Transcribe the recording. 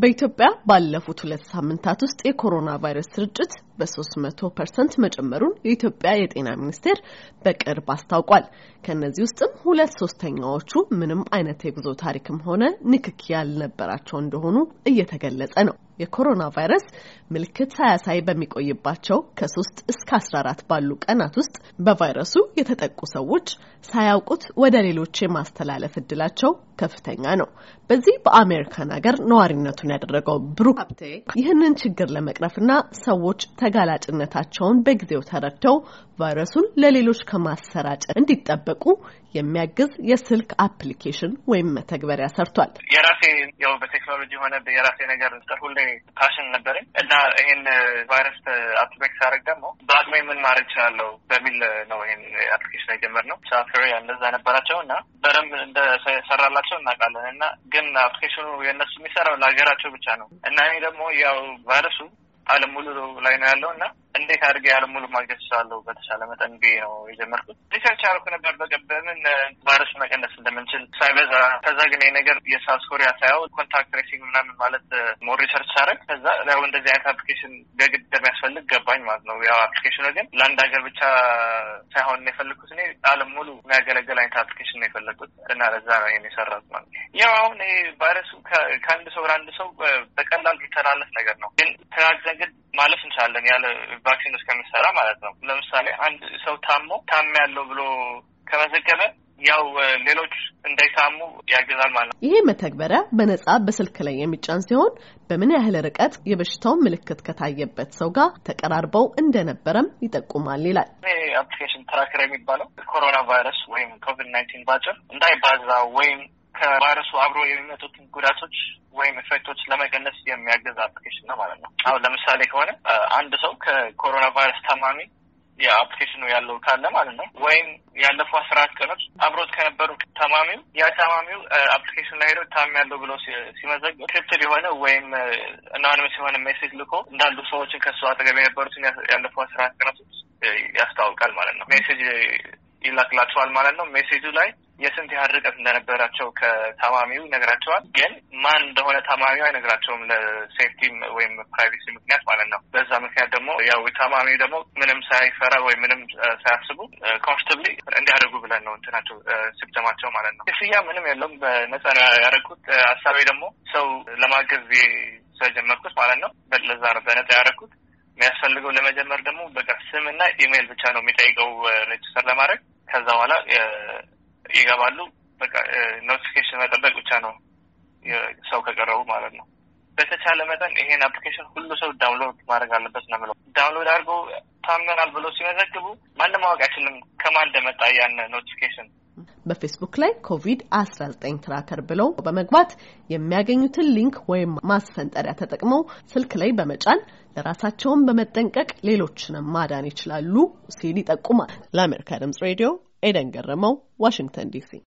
በኢትዮጵያ ባለፉት ሁለት ሳምንታት ውስጥ የኮሮና ቫይረስ ስርጭት በሶስት መቶ percent መጨመሩን የኢትዮጵያ የጤና ሚኒስቴር በቅርብ አስታውቋል። ከእነዚህ ውስጥም ሁለት ሶስተኛዎቹ ምንም አይነት የጉዞ ታሪክም ሆነ ንክኪ ያልነበራቸው እንደሆኑ እየተገለጸ ነው። የኮሮና ቫይረስ ምልክት ሳያሳይ በሚቆይባቸው ከሶስት እስከ አስራ አራት ባሉ ቀናት ውስጥ በቫይረሱ የተጠቁ ሰዎች ሳያውቁት ወደ ሌሎች የማስተላለፍ እድላቸው ከፍተኛ ነው። በዚህ በአሜሪካን ሀገር ነዋሪነቱን ያደረገው ብሩክ ሀብቴ ይህንን ችግር ለመቅረፍና ሰዎች ተጋላጭነታቸውን በጊዜው ተረድተው ቫይረሱን ለሌሎች ከማሰራጨት እንዲጠበቁ የሚያግዝ የስልክ application ወይም መተግበሪያ ሰርቷል። የራሴ ያው በቴክኖሎጂ የሆነ የራሴ ነገር ሁሌ passion ነበረኝ እና ይህን ቫይረስ አፕሊኬት ሳደርግ ደግሞ በአቅሜ ምን ማድረግ እችላለሁ በሚል ነው ይህን application የጀመርነው። ኮሪያ እንደዛ ነበራቸው እና በደንብ እንደሰራላቸው እናውቃለን እና ግን application ኑ የእነሱ የሚሰራው ለሀገራቸው ብቻ ነው እና እኔ ደግሞ ያው ቫይረሱ ዓለም ሙሉ ላይ ነው ያለው እና እንዴት አድርጌ ዓለም ሙሉ ማግኘት እችላለሁ በተሻለ መጠን ብዬ ነው የጀመርኩት። research ያደረኩ ነበር በምን ቫይረስ መቀነስ እንደምንችል ሳይበዛ። ከዛ ግን ነገር የሳውዝ ኮሪያ ሳየው contact tracing ምናምን ማለት more research ሳደርግ ከዛ ያው እንደዚህ አይነት application በግድ እንደሚያስፈልግ ገባኝ ማለት ነው። ያው application ኑ ግን ለአንድ ሀገር ብቻ ሳይሆን የፈለግኩት እኔ ዓለም ሙሉ የሚያገለግል አይነት application ነው የፈለግኩት እና ለዛ ነው ይሄን የሰራሁት ማለት ያው አሁን ቫይረሱ ከአንድ ሰው ወደ ሰው በቀላል የሚተላለፍ ነገር ነው። ግን ተጋግዘን ግን ማለፍ እንችላለን ያለ vaccine እስከሚሰራ ማለት ነው። ለምሳሌ አንድ ሰው ታሞ ታምያለው ብሎ ከመዘገበ ያው ሌሎች እንዳይታሙ ያግዛል ማለት ነው። ይሄ መተግበሪያ በነጻ በስልክ ላይ የሚጫን ሲሆን በምን ያህል ርቀት የበሽታውን ምልክት ከታየበት ሰው ጋር ተቀራርበው እንደነበረም ይጠቁማል ይላል። application tracker የሚባለው ኮሮና ቫይረስ ወይም ኮቪድ nineteen ባጭር እንዳይባዛ ወይም ከቫይረሱ አብሮ የሚመጡትን ጉዳቶች ወይም effect ኦች ለመቀነስ የሚያግዝ application ነው ማለት ነው። አሁን ለምሳሌ ከሆነ አንድ ሰው ከኮሮና ቫይረስ ታማሚ የ application ኑ ያለው ካለ ማለት ነው ወይም ያለፉ አስራ አራት ቀኖች አብሮት ከነበሩ ታማሚው ያ ታማሚው application ላይ ሄዶ ታምያለው ብሎ ሲመዘግብ ክትል የሆነ ወይም anonymous የሆነ message ልኮ እንዳሉ ሰዎችን ከሱ አጠገብ የነበሩትን ያለፉ አስራ አራት ቀናቶች ያስታውቃል ማለት ነው። message ይላክላቸዋል ማለት ነው። message ኡ ላይ የስንት ያህል ርቀት እንደነበራቸው ከታማሚው ይነግራቸዋል። ግን ማን እንደሆነ ታማሚው አይነግራቸውም ለ safety ወይም privacy ምክንያት ማለት ነው። በዛ ምክንያት ደግሞ ያው ታማሚው ደግሞ ምንም ሳይፈራ ወይም ምንም ሳያስቡ comfortably እንዲያደርጉ ብለን ነው እንትናቸው symptom ኣቸው ማለት ነው። ክፍያ ምንም የለውም፣ በነጻ ነው ያደረግኩት። ሀሳቤ ደግሞ ሰው ለማገዝ ስለጀመርኩት ማለት ነው። ለዛ ነው በነጻ ያደረግኩት። የሚያስፈልገው ለመጀመር ደግሞ በቃ ስምና ኢሜይል ብቻ ነው የሚጠይቀው register ለማድረግ ከዛ በኋላ ይገባሉ። በቃ notification መጠበቅ ብቻ ነው ሰው ከቀረቡ ማለት ነው። በተቻለ መጠን ይሄን application ሁሉ ሰው download ማድረግ አለበት ነው የምለው። download አድርጎ ታምያለው ብሎ ሲመዘግቡ ማንም ማወቅ አይችልም ከማን እንደመጣ ያን notification። በፌስቡክ ላይ ኮቪድ አስራ ዘጠኝ tracker ብለው በመግባት የሚያገኙትን link ወይም ማስፈንጠሪያ ተጠቅመው ስልክ ላይ በመጫን ለራሳቸውን በመጠንቀቅ ሌሎችንም ማዳን ይችላሉ ሲል ይጠቁማል። ለአሜሪካ ድምጽ ሬዲዮ ኤደን ገረመው፣ ዋሽንግተን ዲሲ